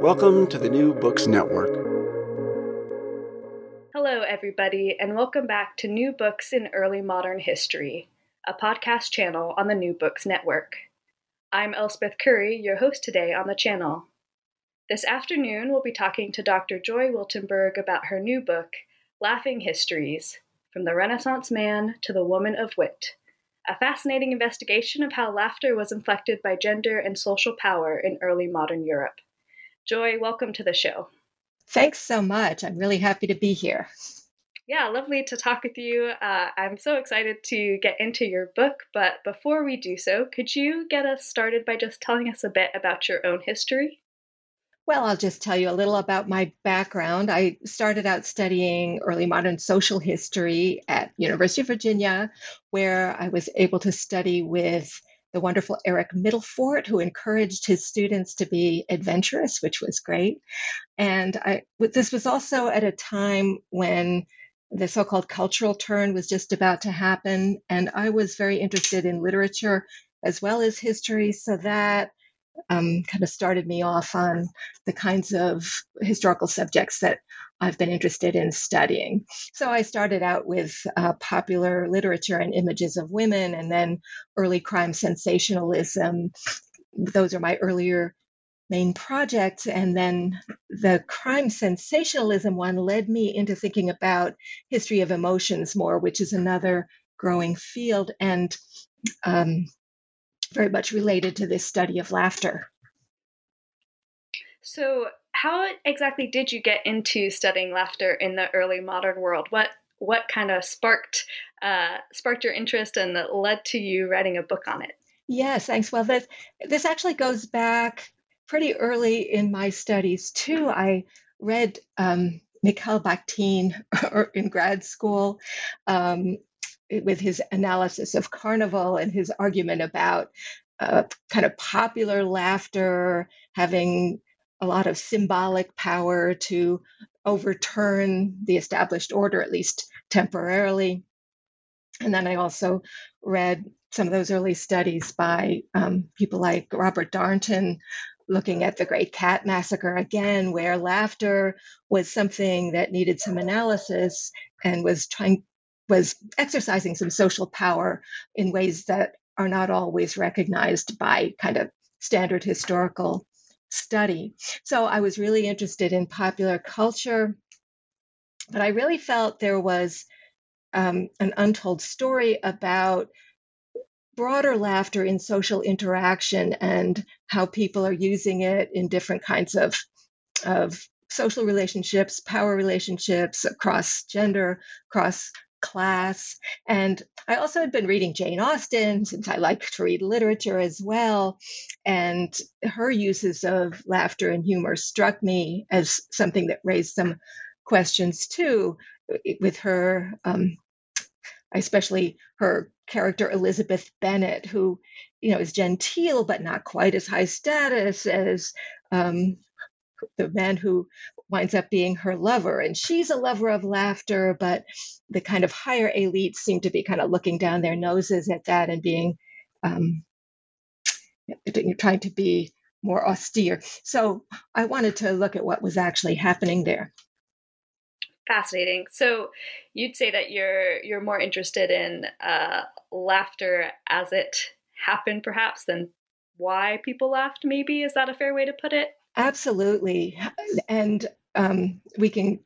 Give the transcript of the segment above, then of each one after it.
Welcome to the New Books Network. Hello, everybody, and welcome back to New Books in Early Modern History, a podcast channel on the New Books Network. I'm Elspeth Curry, your host today on the channel. This afternoon, we'll be talking to Dr. Joy Wiltenberg about her new book, Laughing Histories From the Renaissance Man to the Woman of Wit, a fascinating investigation of how laughter was inflected by gender and social power in early modern Europe. Joy, welcome to the show. Thanks so much. I'm really happy to be here. Yeah, lovely to talk with you. Uh, I'm so excited to get into your book, but before we do so, could you get us started by just telling us a bit about your own history? Well, I'll just tell you a little about my background. I started out studying early modern social history at University of Virginia, where I was able to study with the wonderful Erik Midelfort, who encouraged his students to be adventurous, which was great. And I, this was also at a time when the so called cultural turn was just about to happen. And I was very interested in literature as well as history. So that um, kind of started me off on the kinds of historical subjects that I've been interested in studying. So I started out with uh, popular literature and images of women, and then early crime sensationalism. Those are my earlier main projects. And then the crime sensationalism one led me into thinking about history of emotions more, which is another growing field. And um, very much related to this study of laughter. So, how exactly did you get into studying laughter in the early modern world? What what kind of sparked uh, sparked your interest and that led to you writing a book on it? Yes, thanks. Well, this this actually goes back pretty early in my studies too. I read um, Mikhail Bakhtin in grad school, um, with his analysis of carnival and his argument about uh, kind of popular laughter having a lot of symbolic power to overturn the established order, at least temporarily. And then I also read some of those early studies by um, people like Robert Darnton, looking at the Great Cat Massacre again, where laughter was something that needed some analysis and was trying was exercising some social power in ways that are not always recognized by kind of standard historical study. So I was really interested in popular culture, but I really felt there was um, an untold story about broader laughter in social interaction and how people are using it in different kinds of, of social relationships, power relationships across gender, across class. And I also had been reading Jane Austen since I like to read literature as well. And her uses of laughter and humor struck me as something that raised some questions too, with her, um, especially her character Elizabeth Bennet, who you know is genteel but not quite as high status as um, the man who winds up being her lover. And she's a lover of laughter, but the kind of higher elites seem to be kind of looking down their noses at that and being um, trying to be more austere. So I wanted to look at what was actually happening there. Fascinating. So you'd say that you're you're more interested in uh, laughter as it happened, perhaps, than why people laughed. Maybe is that a fair way to put it? Absolutely, and um, we can.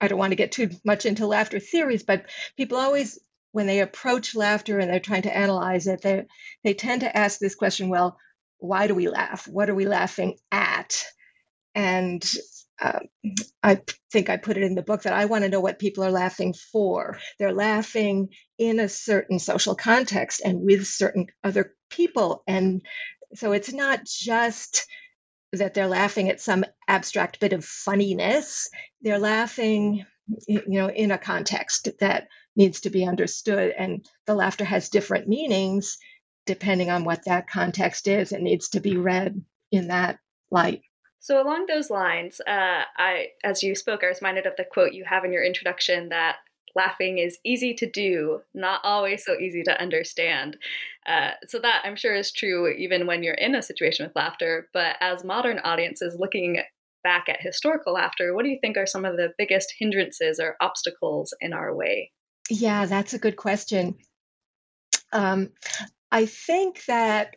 I don't want to get too much into laughter theories, but people always when they approach laughter and they're trying to analyze it, they they tend to ask this question: Well, why do we laugh? What are we laughing at? And uh, I think I put it in the book that I want to know what people are laughing for. They're laughing in a certain social context and with certain other people. And so it's not just that they're laughing at some abstract bit of funniness, they're laughing you know in a context that needs to be understood and the laughter has different meanings depending on what that context is. And needs to be read in that light. So along those lines, uh, I, as you spoke, I was reminded of the quote you have in your introduction that laughing is easy to do, not always so easy to understand. Uh, so that I'm sure is true even when you're in a situation with laughter. But as modern audiences looking back at historical laughter, what do you think are some of the biggest hindrances or obstacles in our way? Yeah, that's a good question. Um, I think that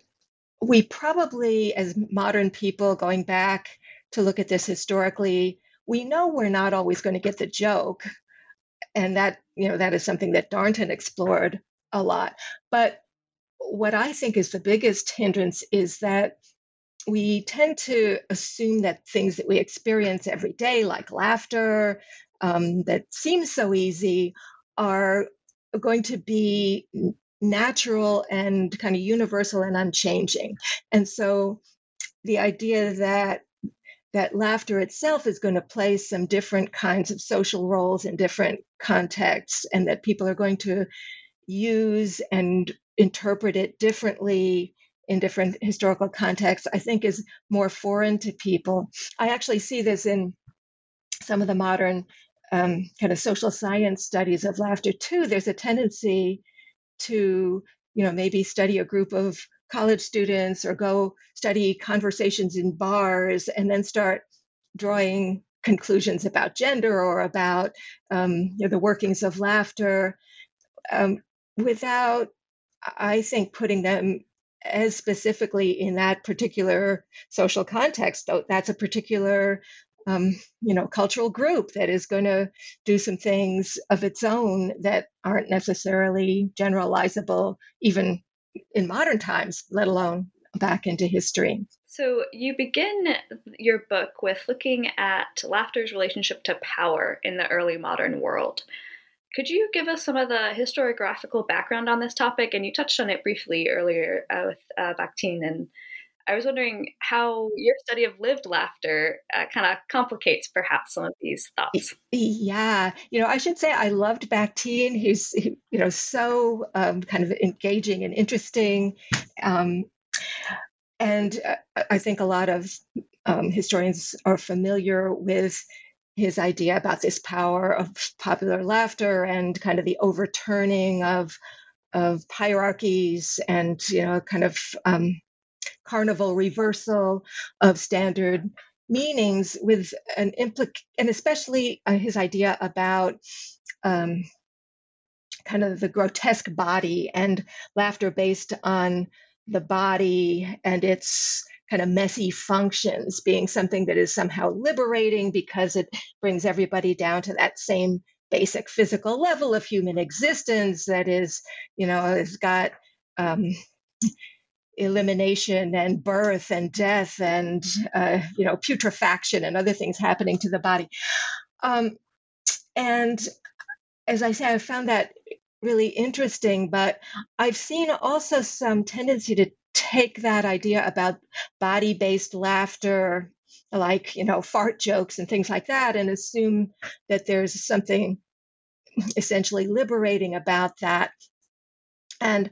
we probably, as modern people going back to look at this historically, we know we're not always going to get the joke. And that, you know, that is something that Darnton explored a lot. But what I think is the biggest hindrance is that we tend to assume that things that we experience every day, like laughter, um, that seems so easy, are going to be natural and kind of universal and unchanging. And so the idea that that laughter itself is going to play some different kinds of social roles in different contexts and that people are going to use and interpret it differently in different historical contexts i think is more foreign to people. I actually see this in some of the modern um, kind of social science studies of laughter too. There's a tendency to you know maybe study a group of college students or go study conversations in bars and then start drawing conclusions about gender or about um, you know, the workings of laughter um, without i think putting them as specifically in that particular social context that's a particular um, you know cultural group that is going to do some things of its own that aren't necessarily generalizable even in modern times let alone back into history so you begin your book with looking at laughter's relationship to power in the early modern world could you give us some of the historiographical background on this topic and you touched on it briefly earlier uh, with uh, bakhtin and I was wondering how your study of lived laughter uh, kind of complicates perhaps some of these thoughts. Yeah, you know, I should say I loved Bakhtin. He's, you know, so um, kind of engaging and interesting. Um, and uh, I think a lot of um, historians are familiar with his idea about this power of popular laughter and kind of the overturning of of hierarchies and you know kind of um, carnival reversal of standard meanings with an implic and especially uh, his idea about um, kind of the grotesque body and laughter based on the body and its kind of messy functions being something that is somehow liberating because it brings everybody down to that same basic physical level of human existence that is you know has got um, elimination and birth and death and uh, you know putrefaction and other things happening to the body. Um, and as i say i found that really interesting but i've seen also some tendency to take that idea about body based laughter like you know fart jokes and things like that and assume that there's something essentially liberating about that. And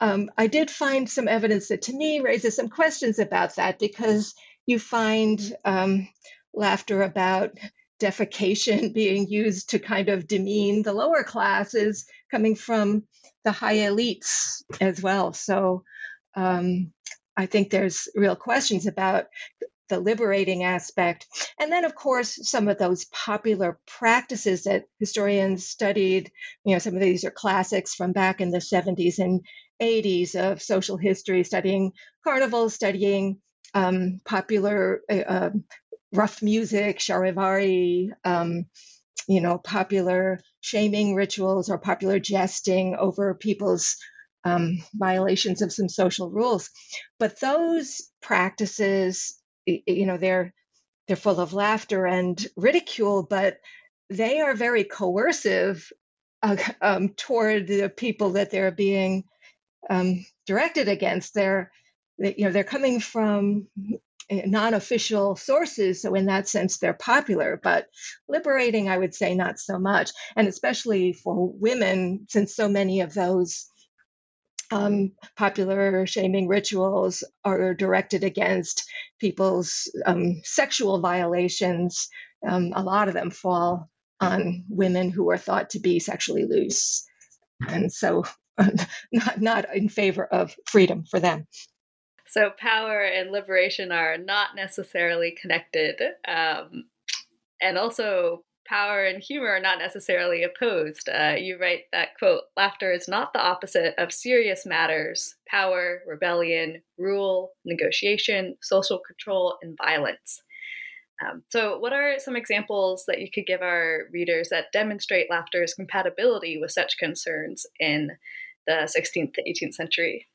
um, I did find some evidence that to me raises some questions about that because you find um, laughter about defecation being used to kind of demean the lower classes coming from the high elites as well. So um, I think there's real questions about the liberating aspect. And then, of course, some of those popular practices that historians studied, you know, some of these are classics from back in the 70s and 80s of social history, studying carnivals, studying um, popular uh, um, rough music, charivari, um, you know, popular shaming rituals or popular jesting over people's um, violations of some social rules. But those practices, you know, they're they're full of laughter and ridicule, but they are very coercive uh, um, toward the people that they're being um, directed against. They're you know they're coming from eh, non-official sources so in that sense they're popular but liberating i would say not so much. And especially for women since so many of those um, popular shaming rituals are directed against people's um, sexual violations um, a lot of them fall on women who are thought to be sexually loose. And so not not in favor of freedom for them so power and liberation are not necessarily connected. Um, and also, power and humor are not necessarily opposed. Uh, you write that, quote, laughter is not the opposite of serious matters power, rebellion, rule, negotiation, social control, and violence. Um, so, what are some examples that you could give our readers that demonstrate laughter's compatibility with such concerns in the 16th to 18th century?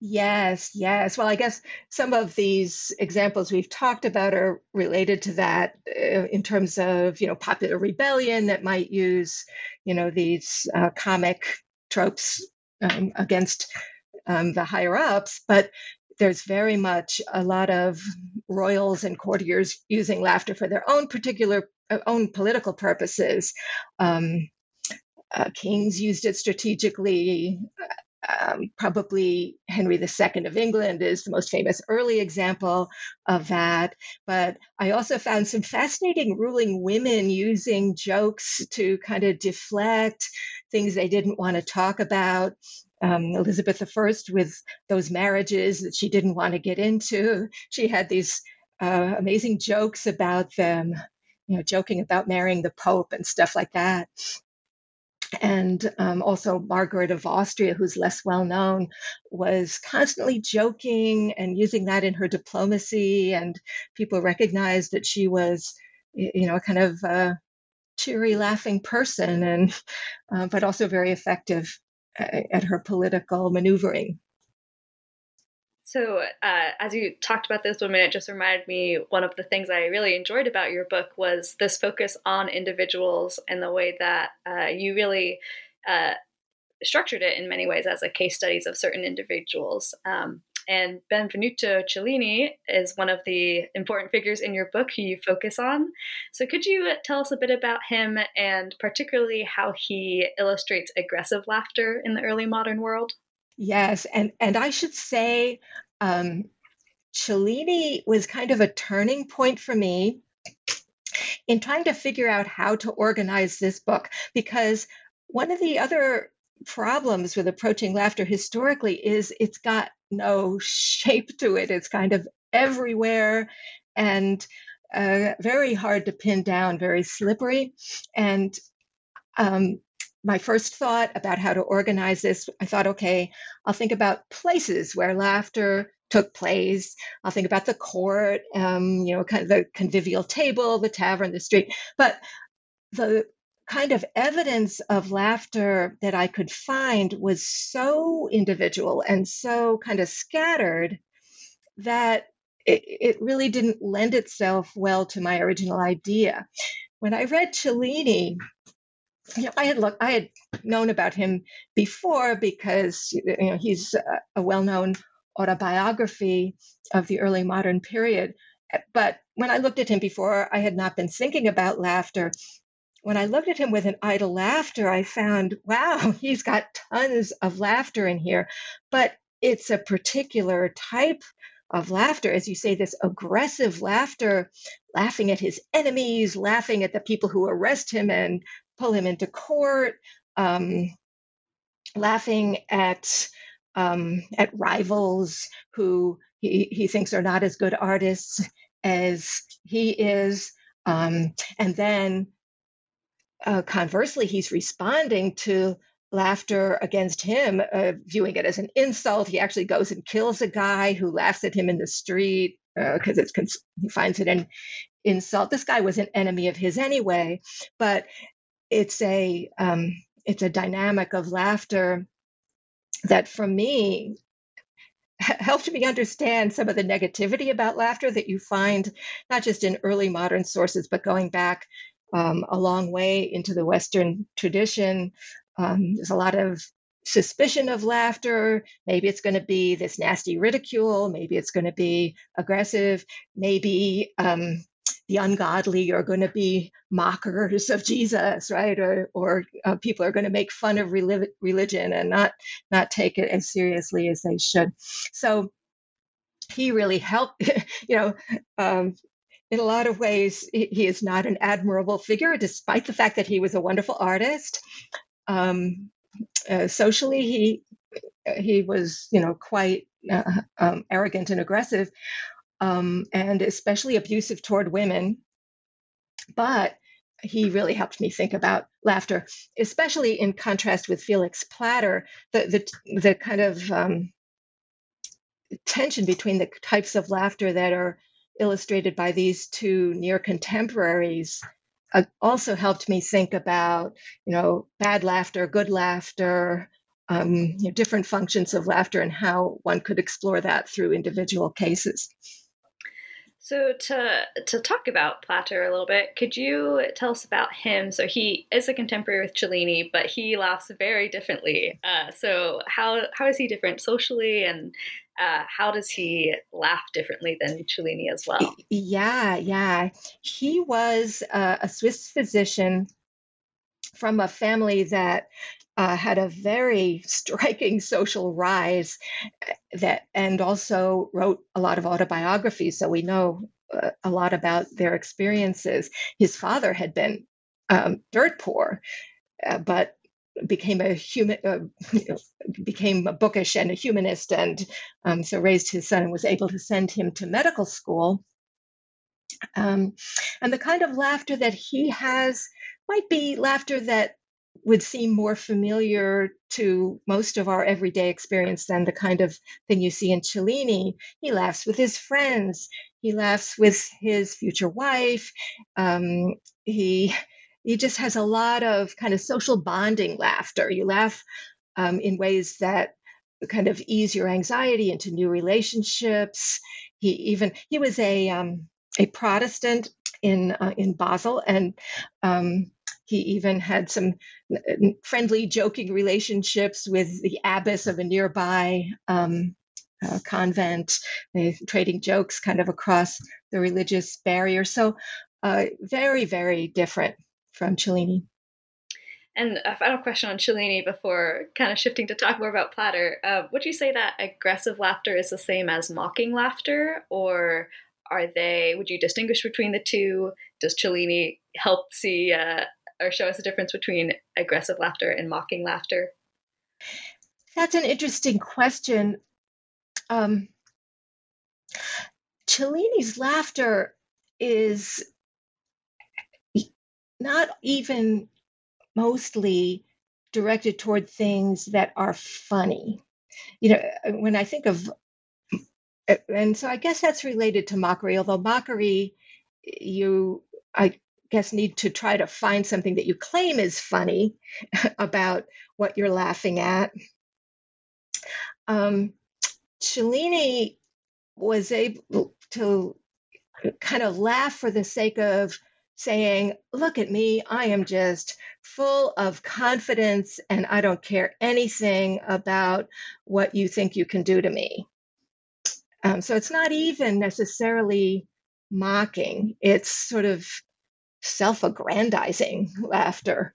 Yes, yes. Well, I guess some of these examples we've talked about are related to that uh, in terms of, you know, popular rebellion that might use, you know, these uh, comic tropes um, against um, the higher ups. But there's very much a lot of royals and courtiers using laughter for their own particular, uh, own political purposes. Um, uh, kings used it strategically um, probably Henry II of England is the most famous early example of that. But I also found some fascinating ruling women using jokes to kind of deflect things they didn't want to talk about. Um, Elizabeth I, with those marriages that she didn't want to get into, she had these uh, amazing jokes about them, you know, joking about marrying the Pope and stuff like that and um, also Margaret of Austria, who's less well known, was constantly joking and using that in her diplomacy, and people recognized that she was, you know, a kind of uh, cheery, laughing person, and uh, but also very effective uh, at her political maneuvering. So, uh, as you talked about those women, it just reminded me one of the things I really enjoyed about your book was this focus on individuals and the way that uh, you really uh, structured it in many ways as a case studies of certain individuals. Um, and Benvenuto Cellini is one of the important figures in your book who you focus on. So, could you tell us a bit about him and particularly how he illustrates aggressive laughter in the early modern world? Yes, and and I should say, um, Cellini was kind of a turning point for me in trying to figure out how to organize this book because one of the other problems with approaching laughter historically is it's got no shape to it. It's kind of everywhere and uh, very hard to pin down, very slippery. And um, my first thought about how to organize this, I thought, okay, I'll think about places where laughter took place. I'll think about the court, um, you know, kind of the convivial table, the tavern, the street. But the kind of evidence of laughter that I could find was so individual and so kind of scattered that it, it really didn't lend itself well to my original idea. When I read Cellini, know, I had looked, I had known about him before because you know he's a, well-known autobiography of the early modern period. But when I looked at him before, I had not been thinking about laughter. When I looked at him with an to laughter, I found, wow, he's got tons of laughter in here, but it's a particular type of laughter, as you say, this aggressive laughter, laughing at his enemies, laughing at the people who arrest him and pull him into court, um, laughing at um, at rivals who he, he thinks are not as good artists as he is. Um, and then uh, conversely, he's responding to laughter against him, uh, viewing it as an insult. He actually goes and kills a guy who laughs at him in the street because uh, it's cons- he finds it an insult. This guy was an enemy of his anyway, but it's a um, it's a dynamic of laughter that, for me, helped me understand some of the negativity about laughter that you find not just in early modern sources, but going back um, a long way into the Western tradition. Um, there's a lot of suspicion of laughter. Maybe it's going to be this nasty ridicule. Maybe it's going to be aggressive. Maybe um, the ungodly are going to be mockers of Jesus, right? Or, or uh, people are going to make fun of religion and not not take it as seriously as they should. So he really helped. you know, um, in a lot of ways, he is not an admirable figure, despite the fact that he was a wonderful artist. Um, uh, socially, he he was, you know, quite uh, um, arrogant and aggressive, um, and especially abusive toward women. But he really helped me think about laughter, especially in contrast with Felix Platter, the the the kind of um, tension between the types of laughter that are illustrated by these two near contemporaries uh, also helped me think about, you know, bad laughter, good laughter, um, you know, different functions of laughter, and how one could explore that through individual cases. So to to talk about Platter a little bit, could you tell us about him? So he is a contemporary with Cellini, but he laughs very differently. Uh, so how how is he different socially, and uh, how does he laugh differently than Cellini as well? Yeah, yeah. He was uh, a Swiss physician from a family that uh, had a very striking social rise uh, that and also wrote a lot of autobiographies so we know uh, a lot about their experiences. His father had been um, dirt poor uh, but became a human uh, became bookish and a humanist and um, so raised his son and was able to send him to medical school. Um, and the kind of laughter that he has might be laughter that would seem more familiar to most of our everyday experience than the kind of thing you see in Cellini. He laughs with his friends. He laughs with his future wife. Um, he he just has a lot of kind of social bonding laughter. You laugh um, in ways that kind of ease your anxiety into new relationships. He even he was a um, a Protestant in uh, in Basel, and um, he even had some friendly, joking relationships with the abbess of a nearby um, uh, convent, trading jokes kind of across the religious barrier. So, uh, very, very different from Cellini. And a final question on Cellini before kind of shifting to talk more about Platter. Uh, would you say that aggressive laughter is the same as mocking laughter, or are they? Would you distinguish between the two? Does Cellini help see uh, or show us the difference between aggressive laughter and mocking laughter? That's an interesting question. Um, Cellini's laughter is not even mostly directed toward things that are funny. You know, when I think of, and so I guess that's related to mockery, although mockery, you, I guess need to try to find something that you claim is funny about what you're laughing at. Um, Cellini was able to kind of laugh for the sake of saying, Look at me, I am just full of confidence and I don't care anything about what you think you can do to me. Um, so it's not even necessarily mocking, it's sort of self aggrandizing laughter.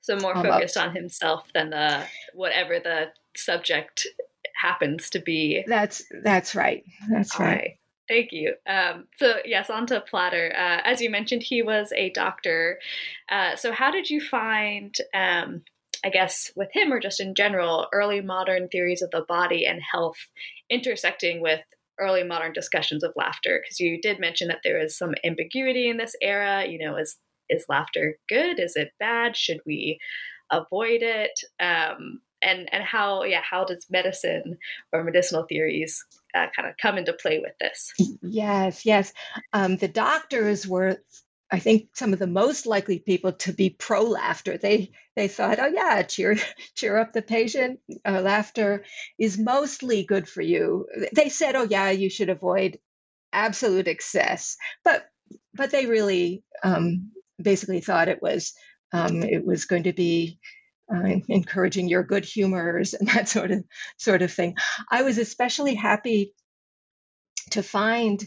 So more focused on himself than the whatever the subject happens to be. That's that's right. That's right. right. Thank you. Um, so yes, on to Platter. Uh, as you mentioned, he was a doctor. Uh, so how did you find, um, I guess, with him or just in general, early modern theories of the body and health intersecting with early modern discussions of laughter? Because you did mention that there is some ambiguity in this era. You know, is is laughter good? Is it bad? Should we avoid it? Um, and and how yeah how does medicine or medicinal theories uh, kind of come into play with this yes yes um, the doctors were I think some of the most likely people to be pro laughter. They they thought, oh yeah, cheer cheer up the patient. Uh, laughter is mostly good for you. They said, oh yeah, you should avoid absolute excess, but but they really um, basically thought it was um, it was going to be uh, encouraging your good humors and that sort of sort of thing. I was especially happy to find,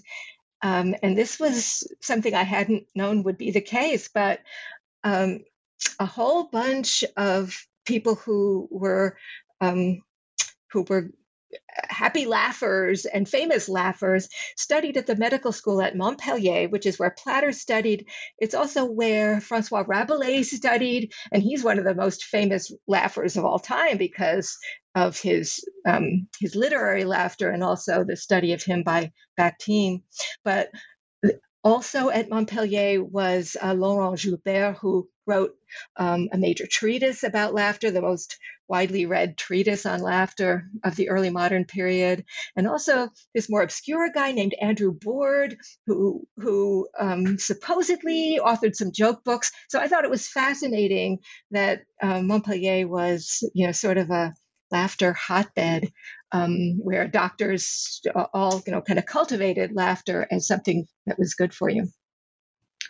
um, and this was something I hadn't known would be the case, but um, a whole bunch of people who were um, who were happy laughers and famous laughers studied at the medical school at Montpellier, which is where Platter studied. It's also where Francois Rabelais studied, and he's one of the most famous laughers of all time because of his um, his literary laughter and also the study of him by Bakhtin. But also at Montpellier was uh, Laurent Joubert, who wrote um, a major treatise about laughter, the most widely read treatise on laughter of the early modern period, and also this more obscure guy named Andrew Boorde, who who um, supposedly authored some joke books. So I thought it was fascinating that uh, Montpellier was, you know, sort of a laughter hotbed um, where doctors all you know kind of cultivated laughter as something that was good for you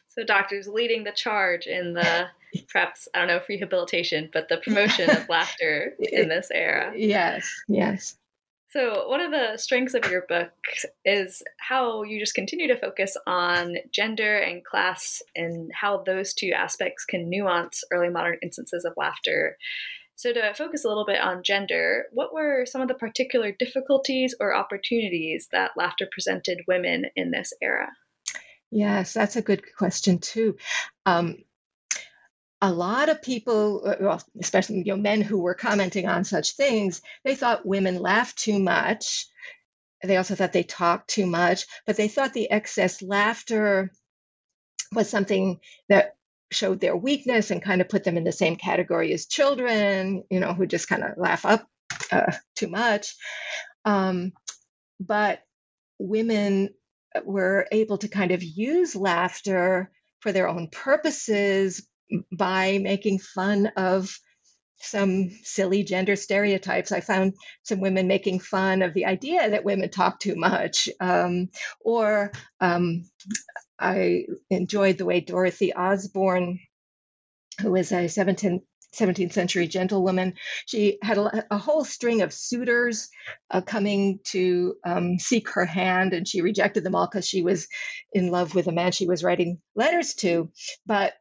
so doctors leading the charge in the perhaps i don't know rehabilitation but the promotion of laughter in this era yes yes so, one of the strengths of your book is how you just continue to focus on gender and class and how those two aspects can nuance early modern instances of laughter. So, to focus a little bit on gender, what were some of the particular difficulties or opportunities that laughter presented women in this era? Yes, that's a good question, too. Um, a lot of people, uh, well, especially you know, men who were commenting on such things, they thought women laughed too much. They also thought they talked too much, but they thought the excess laughter was something that showed their weakness and kind of put them in the same category as children, you know, who just kind of laugh up uh, too much. Um, but women were able to kind of use laughter for their own purposes by making fun of some silly gender stereotypes. I found some women making fun of the idea that women talk too much, um, or um, I enjoyed the way Dorothy Osborne, who was a 17th, 17th century gentlewoman, she had a, a whole string of suitors uh, coming to um, seek her hand, and she rejected them all because she was in love with a man she was writing letters to. But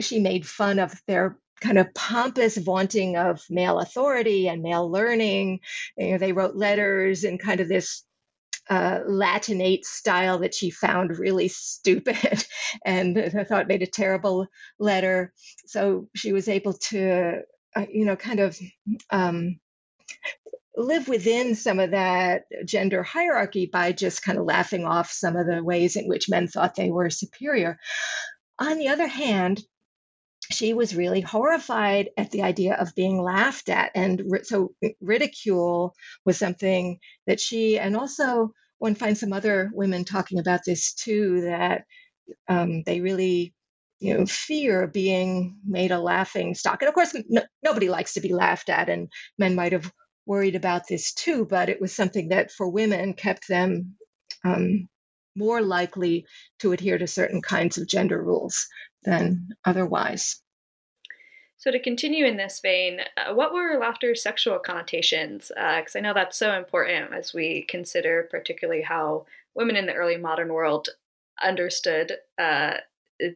she made fun of their kind of pompous vaunting of male authority and male learning. You know, they wrote letters in kind of this uh, Latinate style that she found really stupid and I thought made a terrible letter. So she was able to, uh, you know, kind of um, live within some of that gender hierarchy by just kind of laughing off some of the ways in which men thought they were superior. On the other hand, she was really horrified at the idea of being laughed at. And so ridicule was something that she, and also one finds some other women talking about this too, that um, they really you know fear being made a laughing stock and of course no, nobody likes to be laughed at and men might have worried about this too but it was something that for women kept them um, more likely to adhere to certain kinds of gender rules than otherwise. So, to continue in this vein, uh, what were laughter's sexual connotations? Because uh, I know that's so important as we consider, particularly, how women in the early modern world understood uh,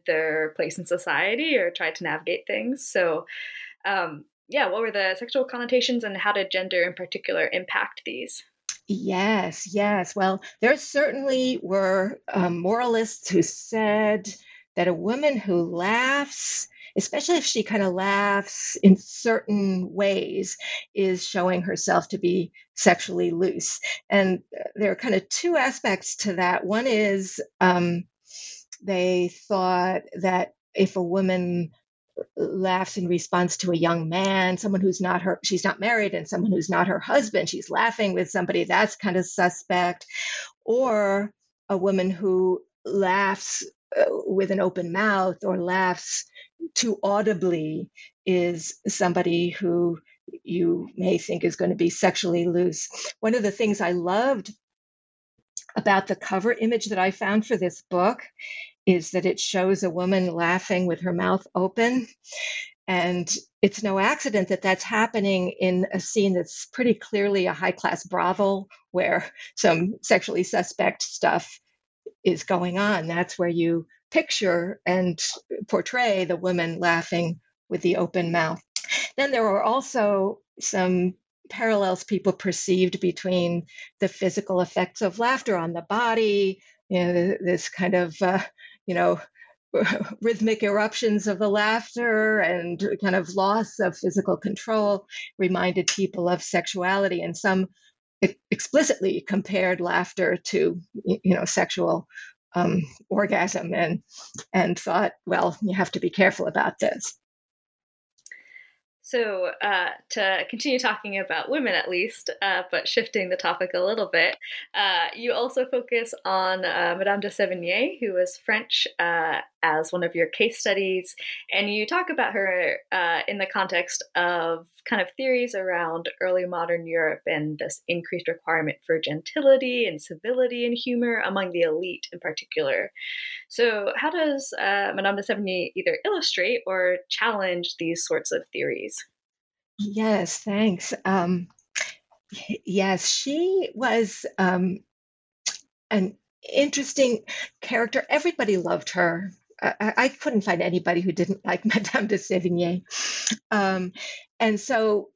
their place in society or tried to navigate things. So, um, yeah, what were the sexual connotations and how did gender in particular impact these? Yes, yes. Well, there certainly were um, moralists who said that a woman who laughs, especially if she kind of laughs in certain ways, is showing herself to be sexually loose. And uh, there are kind of two aspects to that. One is um, they thought that if a woman laughs in response to a young man, someone who's not her, she's not married, and someone who's not her husband. She's laughing with somebody that's kind of suspect. Or a woman who laughs uh, with an open mouth or laughs too audibly is somebody who you may think is going to be sexually loose. One of the things I loved about the cover image that I found for this book is that it shows a woman laughing with her mouth open. And it's no accident that that's happening in a scene that's pretty clearly a high class brothel where some sexually suspect stuff is going on. That's where you picture and portray the woman laughing with the open mouth. Then there were also some parallels people perceived between the physical effects of laughter on the body, you know, this kind of uh, you know, rhythmic eruptions of the laughter and kind of loss of physical control reminded people of sexuality and some explicitly compared laughter to you know sexual um, orgasm and and thought well you have to be careful about this. So, uh, to continue talking about women at least, uh, but shifting the topic a little bit, uh, you also focus on uh, Madame de Sévigné, who was French, uh, as one of your case studies. And you talk about her uh, in the context of kind of theories around early modern Europe and this increased requirement for gentility and civility and humor among the elite in particular. So, how does uh, Madame de Sévigné either illustrate or challenge these sorts of theories? Yes, thanks. Um, yes, she was um, an interesting character. Everybody loved her. I, I, couldn't find anybody who didn't like Madame de Sévigné. Um, and so,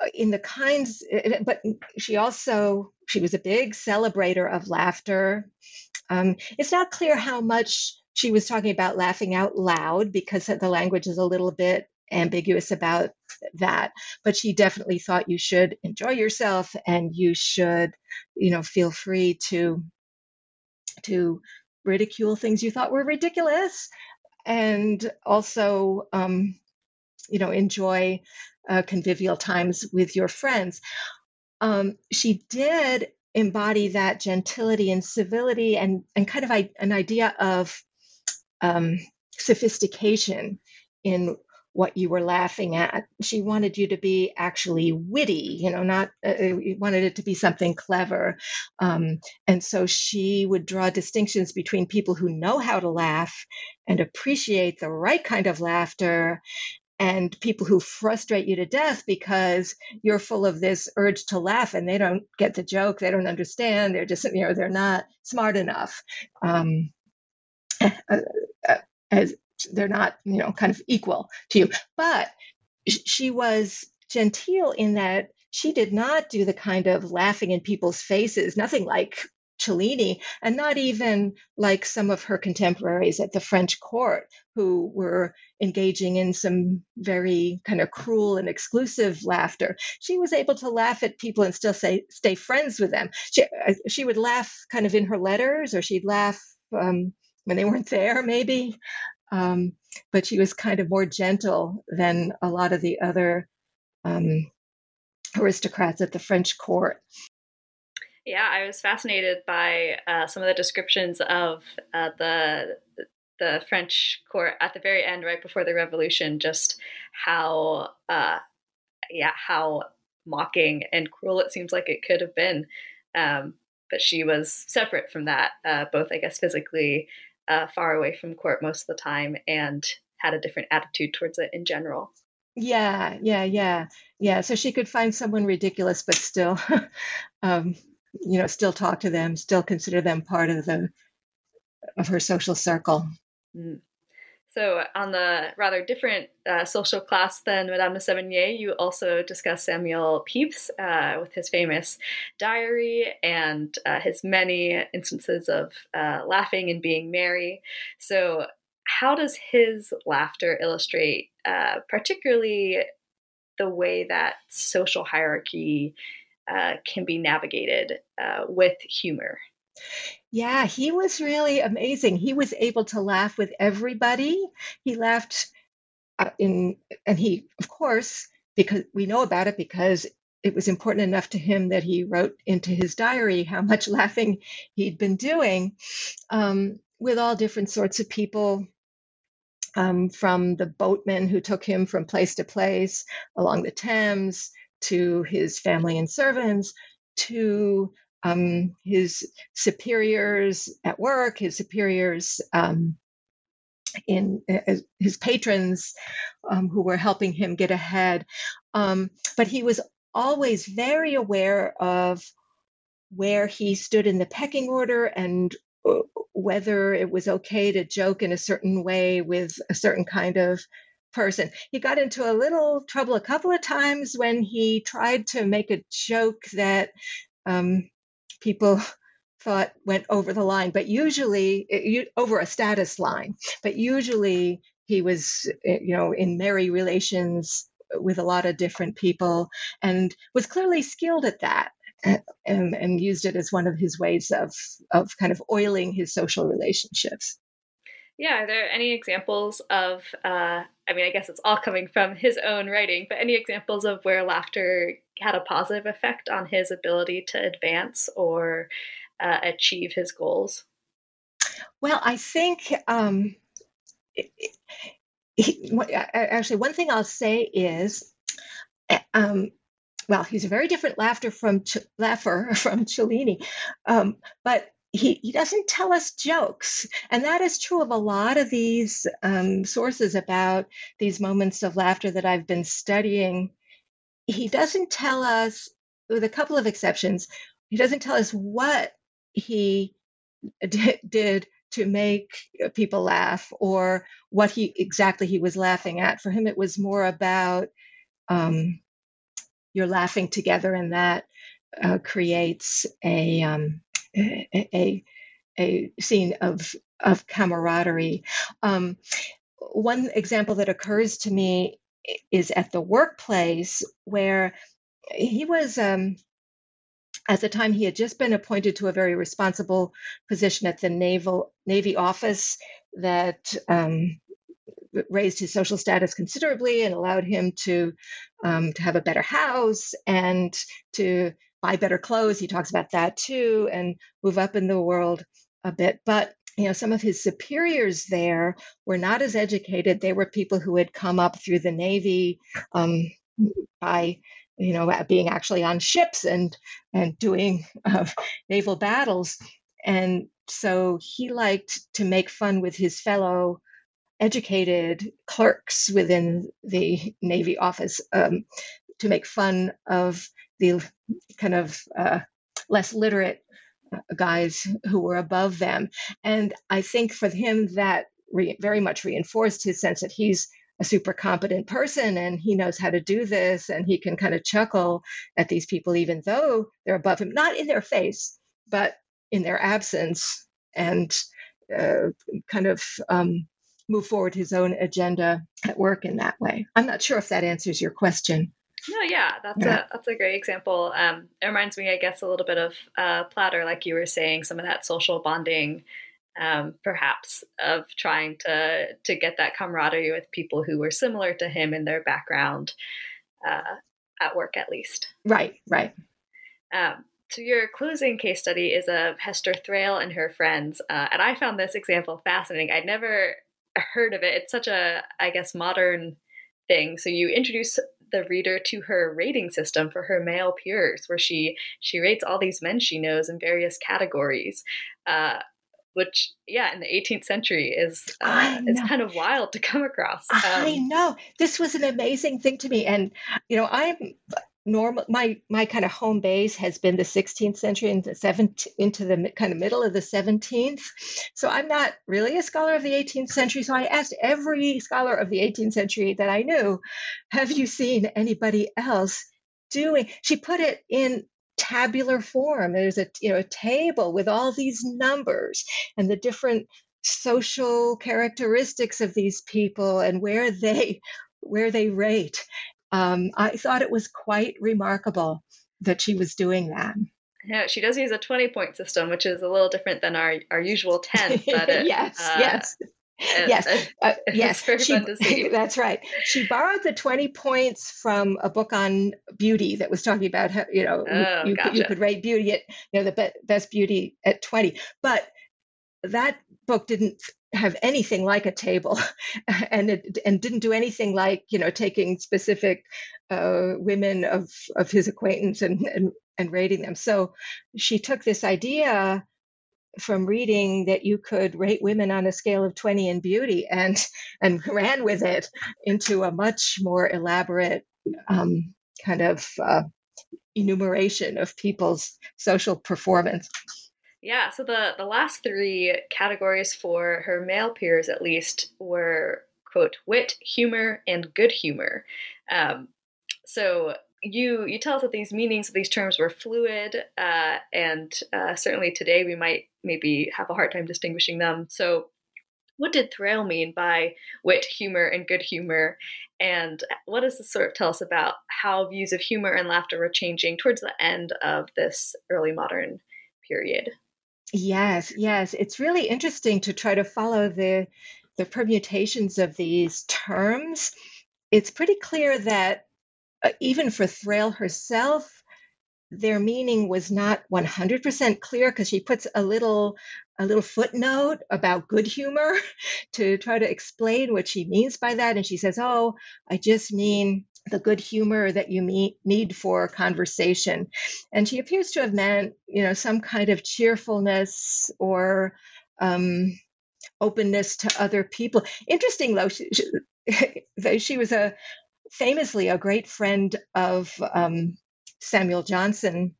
uh, in the kinds, uh, uh, but she also she was a big celebrator of laughter. Um, it's not clear how much she was talking about laughing out loud because the language is a little bit ambiguous about that but she definitely thought you should enjoy yourself and you should you know feel free to to ridicule things you thought were ridiculous and also um, you know enjoy uh, convivial times with your friends. Um, she did embody that gentility and civility and and kind of I, an idea of um, sophistication in what you were laughing at. She wanted you to be actually witty, you know, not uh, uh wanted it to be something clever. Um, and so she would draw distinctions between people who know how to laugh and appreciate the right kind of laughter and people who frustrate you to death because you're full of this urge to laugh and they don't get the joke they don't understand they're just you know they're not smart enough um, uh, uh, as they're not you know kind of equal to you but she was genteel in that she did not do the kind of laughing in people's faces nothing like Cellini, and not even like some of her contemporaries at the French court who were engaging in some very kind of cruel and exclusive laughter. She was able to laugh at people and still say, stay friends with them. She, uh, she would laugh kind of in her letters, or she'd laugh um, when they weren't there, maybe. Um, but she was kind of more gentle than a lot of the other um, aristocrats at the French court. Yeah, I was fascinated by uh, some of the descriptions of uh, the the French court at the very end, right before the revolution. Just how, uh, yeah, how mocking and cruel it seems like it could have been. Um, but she was separate from that, uh, both, I guess, physically uh, far away from court most of the time and had a different attitude towards it in general. Yeah, yeah, yeah, yeah. So she could find someone ridiculous, but still, um, you know, still talk to them, still consider them part of the of her social circle. Mm. So, on the rather different uh, social class than Madame de Sévigné, you also discuss Samuel Pepys uh, with his famous diary and uh, his many instances of uh, laughing and being merry. So, how does his laughter illustrate, uh, particularly the way that social hierarchy uh, can be navigated with humor? Yeah, he was really amazing. He was able to laugh with everybody. He laughed uh, in, and he, of course, because we know about it because it was important enough to him that he wrote into his diary how much laughing he'd been doing um, with all different sorts of people. Um, from the boatmen who took him from place to place along the Thames to his family and servants to um, his superiors at work, his superiors um, in uh, his patrons um, who were helping him get ahead. Um, but he was always very aware of where he stood in the pecking order and uh, whether it was okay to joke in a certain way with a certain kind of person. He got into a little trouble a couple of times when he tried to make a joke that um, people thought went over the line, but usually it, over a status line. But usually he was, eh, you know, in merry relations with a lot of different people and was clearly skilled at that. And, and used it as one of his ways of of kind of oiling his social relationships. Yeah, are there any examples of, uh, I mean, I guess it's all coming from his own writing, but any examples of where laughter had a positive effect on his ability to advance or uh, achieve his goals? Well, I think um, it, it, actually, one thing I'll say is, eh, um, well, he's a very different laughter from Ch- laugher from Cellini, um, but he, he doesn't tell us jokes. And that is true of a lot of these um, sources about these moments of laughter that I've been studying. He doesn't tell us, with a couple of exceptions, he doesn't tell us what he did, did to make people laugh or what he exactly he was laughing at. For him, it was more about um, you're laughing together, and that uh, creates a um, a, a scene of of camaraderie. Um, one example that occurs to me is at the workplace where he was um, at the time he had just been appointed to a very responsible position at the naval navy office that um, raised his social status considerably and allowed him to um, to have a better house and to buy better clothes. He talks about that too, and move up in the world a bit. But you know, some of his superiors there were not as educated. They were people who had come up through the Navy um, by, you know, being actually on ships and and doing uh, naval battles. And so he liked to make fun with his fellow educated clerks within the Navy office um, to make fun of the kind of uh, less literate guys who were above them. And I think for him, that re- very much reinforced his sense that he's a super competent person and he knows how to do this and he can kind of chuckle at these people even though they're above him not in their face but in their absence and uh, kind of um, move forward his own agenda at work in that way i'm not sure if that answers your question no, yeah, that's yeah. a that's a great example. Um, it reminds me, I guess, a little bit of uh, Platter, like you were saying, some of that social bonding, um, perhaps, of trying to to get that camaraderie with people who were similar to him in their background, uh, at work at least. Right, right. Um, so your closing case study is of Hester Thrale and her friends, uh, and I found this example fascinating. I'd never heard of it. It's such a, I guess, modern thing. So you introduce the reader to her rating system for her male peers, where she she rates all these men she knows in various categories. Uh, which, yeah, in the 18th century is uh, is kind of wild to come across. Um, I know this was an amazing thing to me, and you know, I'm normal my my kind of home base has been the 16th century and the 17th into the kind of middle of the 17th so i'm not really a scholar of the 18th century so i asked every scholar of the 18th century that i knew have you seen anybody else doing? She put it in tabular form. There's a you know a table with all these numbers and the different social characteristics of these people and where they where they rate um, I thought it was quite remarkable that she was doing that. Yeah, she does use a 20 point system, which is a little different than our, our usual 10. But it, yes, uh, yes. yes, uh, yes. She, that's right. She borrowed the twenty points from a book on beauty that was talking about how you know oh, you, gotcha. you, could rate beauty at you know the be- best beauty at twenty, but that book didn't have anything like a table and it and didn't do anything like you know taking specific uh, women of of his acquaintance and, and and rating them. So she took this idea from reading that you could rate women on a scale of 20 in beauty and and ran with it into a much more elaborate um, kind of uh, enumeration of people's social performance yeah, so the, the last three categories for her male peers, at least, were quote wit, humor, and good humor. Um, so you you tell us that these meanings of these terms were fluid, uh, and uh, certainly today we might maybe have a hard time distinguishing them. So, what did Thrale mean by wit, humor, and good humor? And what does this sort of tell us about how views of humor and laughter were changing towards the end of this early modern period? Yes, yes. It's really interesting to try to follow the the permutations of these terms. It's pretty clear that uh, even for Thrale herself, their meaning was not 100% clear because she puts a little a little footnote about good humor to try to explain what she means by that and she says oh i just mean the good humor that you meet, need for conversation. And she appears to have meant, you know, some kind of cheerfulness or um, openness to other people. Interesting, though, she, she, she was a famously a great friend of um, Samuel Johnson,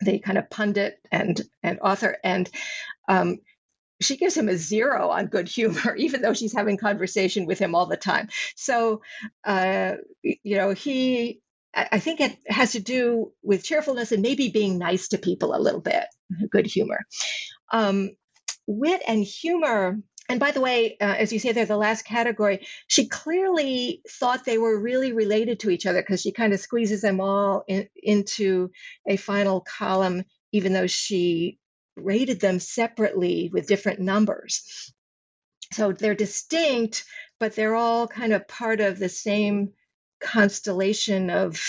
the kind of pundit and and author, and um, she gives him a zero on good humor, even though she's having conversation with him all the time. So, uh, you know, he, I think it has to do with cheerfulness and maybe being nice to people a little bit, good humor. Um, wit and humor. And by the way, uh, as you say, they're the last category. She clearly thought they were really related to each other because she kind of squeezes them all in, into a final column, even though she rated them separately with different numbers. So they're distinct, but they're all kind of part of the same constellation of,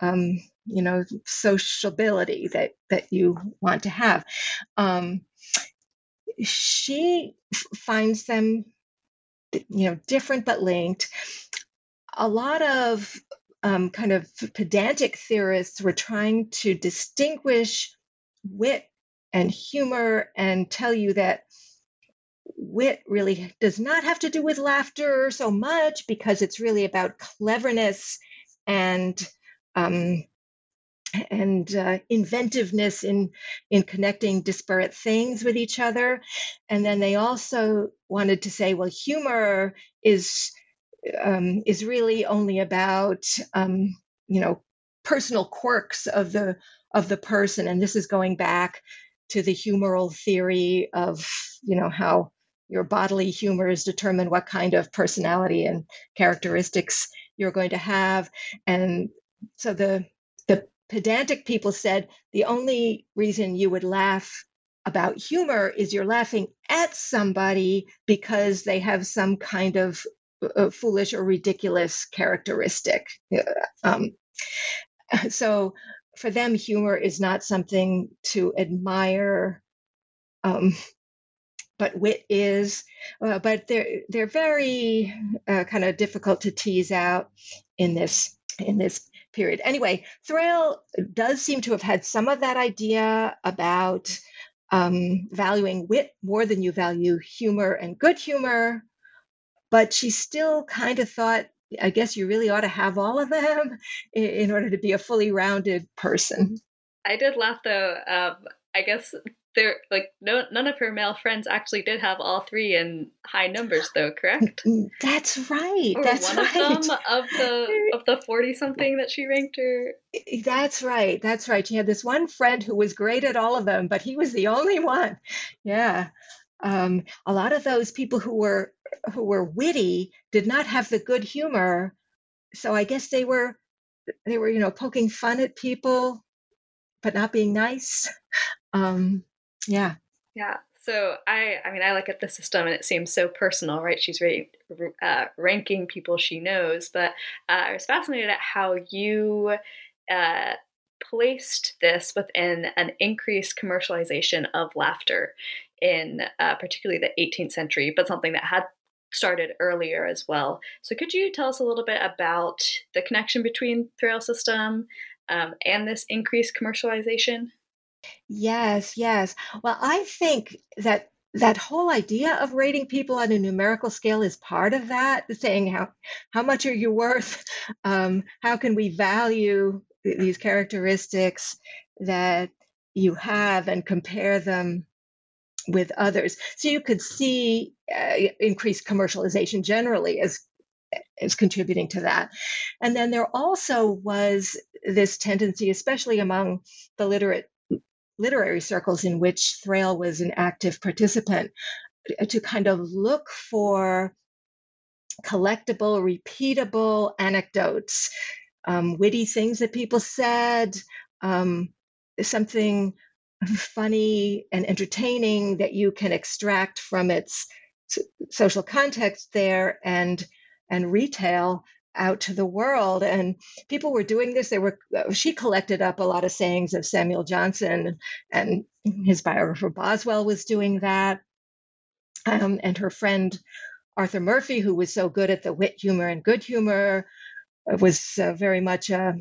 um, you know, sociability that that you want to have. Um, she finds them, you know, different but linked. A lot of um, kind of pedantic theorists were trying to distinguish wit and humor and tell you that wit really does not have to do with laughter so much because it's really about cleverness and um, and uh, inventiveness in in connecting disparate things with each other. And then they also wanted to say well humor is um, is really only about um, you know personal quirks of the of the person. And this is going back to the humoral theory of you know how your bodily humors determine what kind of personality and characteristics you're going to have. And so the the pedantic people said the only reason you would laugh about humor is you're laughing at somebody because they have some kind of uh, foolish or ridiculous characteristic. Um, so for them, humor is not something to admire, um, but wit is. Uh, but they're they're very uh, kind of difficult to tease out in this in this period. Anyway, Thrale does seem to have had some of that idea about um, valuing wit more than you value humor and good humor, but she still kind of thought I guess you really ought to have all of them in, in order to be a fully rounded person. I did laugh though. Um, I guess there like no none of her male friends actually did have all three in high numbers though correct that's right or that's one right. of them of the of the 40 something that she ranked her that's right that's right she had this one friend who was great at all of them but he was the only one yeah um, a lot of those people who were who were witty did not have the good humor so i guess they were they were you know poking fun at people but not being nice um, yeah. Yeah. So I, I mean, I look at the system and it seems so personal, right? She's really uh, ranking people she knows, but uh, I was fascinated at how you uh, placed this within an increased commercialization of laughter in uh, particularly the 18th century, but something that had started earlier as well. So could you tell us a little bit about the connection between Thrale system um, and this increased commercialization? Yes, yes. Well, I think that that whole idea of rating people on a numerical scale is part of that, saying how how much are you worth? Um, how can we value these characteristics that you have and compare them with others? So you could see uh, increased commercialization generally as as contributing to that. And then there also was this tendency, especially among the literate literary circles in which Thrale was an active participant, to kind of look for collectible, repeatable anecdotes, um, witty things that people said, um, something funny and entertaining that you can extract from its social context there and and retail out to the world. And people were doing this they were uh, she collected up a lot of sayings of samuel johnson and his biographer boswell was doing that. Um, and her friend arthur murphy who was so good at the wit humor and good humor uh, was uh, very much a,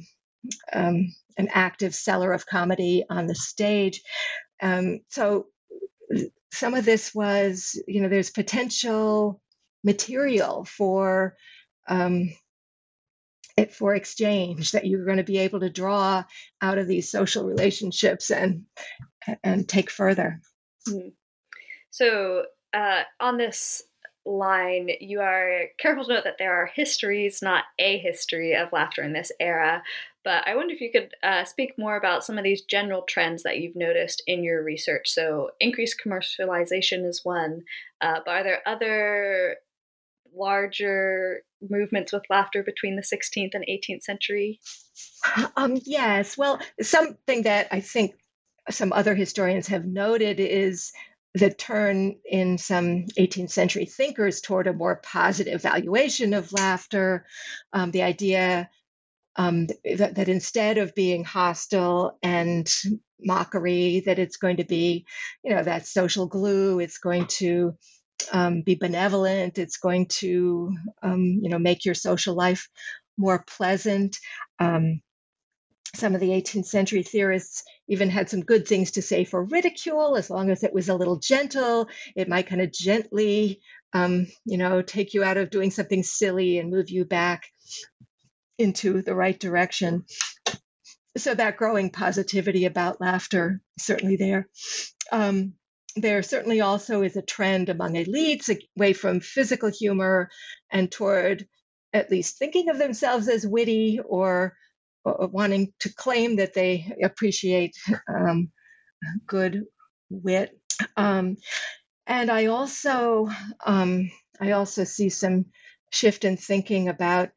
um, an active seller of comedy on the stage um, so some of this was you know there's potential material for um, it for exchange that you're going to be able to draw out of these social relationships and and take further. Mm-hmm. So uh, on this line, you are careful to note that there are histories, not a history of laughter in this era. But I wonder if you could uh, speak more about some of these general trends that you've noticed in your research. So, increased commercialization is one, uh, but are there other larger movements with laughter between the 16th and 18th century? Um, yes. Well, something that I think some other historians have noted is the turn in some 18th century thinkers toward a more positive valuation of laughter. Um, the idea um, that, that instead of being hostile and mockery, that it's going to be, you know, that social glue. It's going to um, be benevolent. It's going to, um, you know, make your social life more pleasant. Um, some of the 18th century theorists even had some good things to say for ridicule, as long as it was a little gentle. It might kind of gently, um, you know, take you out of doing something silly and move you back into the right direction. So that growing positivity about laughter certainly there. Um, there certainly also is a trend among elites away from physical humor and toward at least thinking of themselves as witty or, or wanting to claim that they appreciate um, good wit. Um, and I also um, I also see some shift in thinking about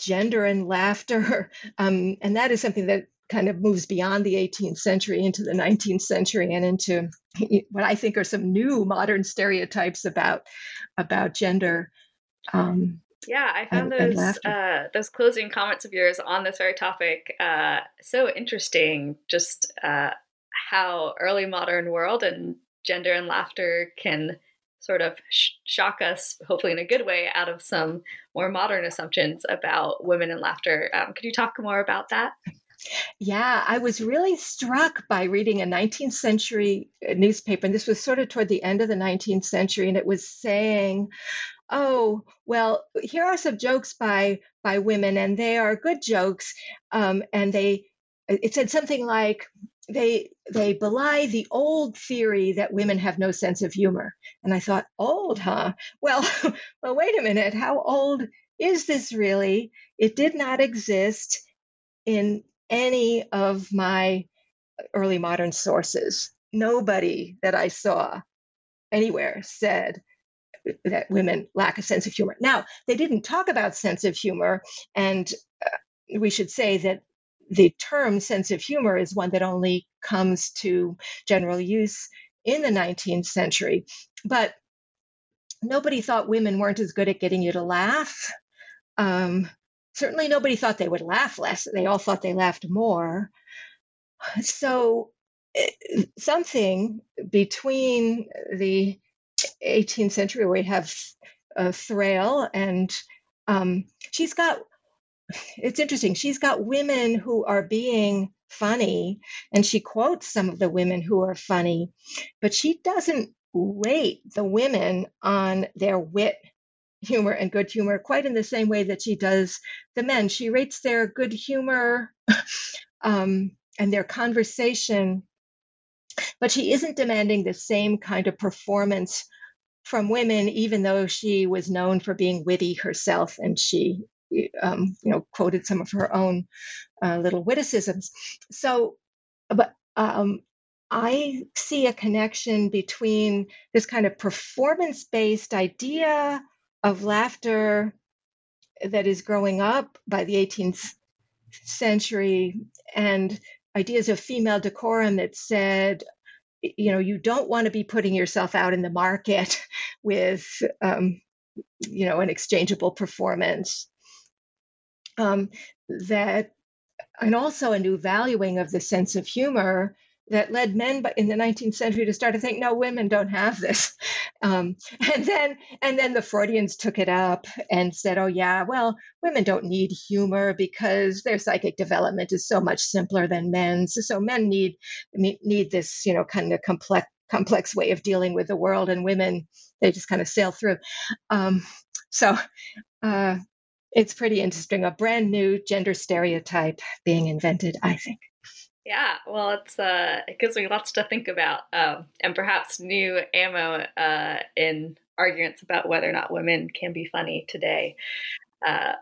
gender and laughter, um, and that is something that kind of moves beyond the 18th century into the 19th century and into what I think are some new modern stereotypes about about gender. Um, yeah, I found and, those and uh, those closing comments of yours on this very topic uh, so interesting. Just uh, how early modern world and gender and laughter can sort of sh- shock us, hopefully in a good way, out of some more modern assumptions about women and laughter. Um, could you talk more about that? Yeah, I was really struck by reading a 19th century uh, newspaper, and this was sort of toward the end of the 19th century, and it was saying oh, well, here are some jokes by by women, and they are good jokes, um, and they it said something like they they belie the old theory that women have no sense of humor. And i thought old huh? Well well wait a minute. How old is this really? It did not exist in any of my early modern sources. Nobody that i saw anywhere said that women lack a sense of humor. Now they didn't talk about sense of humor and uh, we should say that the term sense of humor is one that only comes to general use in the 19th century. But nobody thought women weren't as good at getting you to laugh. Um, certainly, nobody thought they would laugh less. They all thought they laughed more. So, eh, something between the 18th century, where we have uh, Thrale, and um, she's got it's interesting. She's got women who are being funny, and she quotes some of the women who are funny, but she doesn't rate the women on their wit, humor, and good humor quite in the same way that she does the men. She rates their good humor um, and their conversation, but she isn't demanding the same kind of performance from women, even though she was known for being witty herself and she um, you know, quoted some of her own uh, little witticisms. So, but um, I see a connection between this kind of performance based idea of laughter that is growing up by the 18th century and ideas of female decorum that said, you know, you don't want to be putting yourself out in the market with, um, you know, an exchangeable performance um, that, and also a new valuing of the sense of humor that led men in the 19th century to start to think no women don't have this. Um, and then and then the freudians took it up and said oh yeah well women don't need humor because their psychic development is so much simpler than men's. So men need need this you know kind of complex complex way of dealing with the world and women they just kind of sail through. Um, so uh, it's pretty interesting. A brand new gender stereotype being invented, I think. Yeah, well, it's uh, it gives me lots to think about, um, and perhaps new ammo uh, in arguments about whether or not women can be funny today. Uh,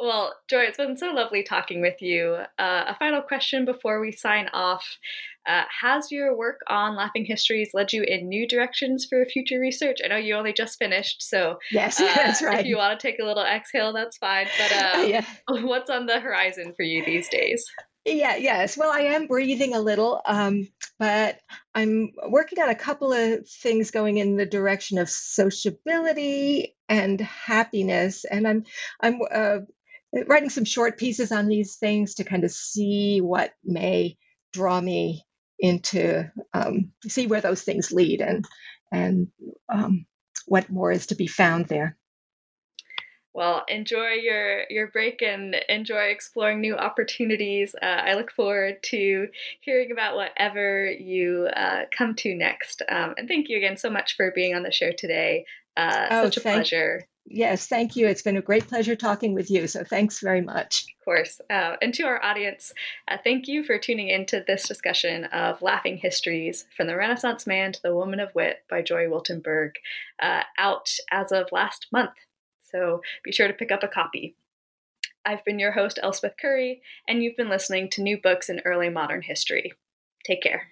well, Joy, it's been so lovely talking with you. Uh, a final question before we sign off. Uh, has your work on Laughing Histories led you in new directions for future research? I know you only just finished, so yes, uh, that's right. If you want to take a little exhale, that's fine. But uh, yeah. what's on the horizon for you these days? Yeah, yes. Well, I am breathing a little, um, but I'm working on a couple of things going in the direction of sociability and happiness, and I'm I'm uh, writing some short pieces on these things to kind of see what may draw me into um, see where those things lead and and um, what more is to be found there. Well, enjoy your your break and enjoy exploring new opportunities. Uh, I look forward to hearing about whatever you uh, come to next. Um, and thank you again so much for being on the show today. Uh, oh, such a pleasure. Yes, thank you. It's been a great pleasure talking with you. So thanks very much. Of course. Uh, and to our audience, uh, thank you for tuning into this discussion of Laughing Histories from the Renaissance Man to the Woman of Wit by Joy Wiltenburg, uh, out as of last month. So be sure to pick up a copy. I've been your host, Elspeth Curry, and you've been listening to New Books in Early Modern History. Take care.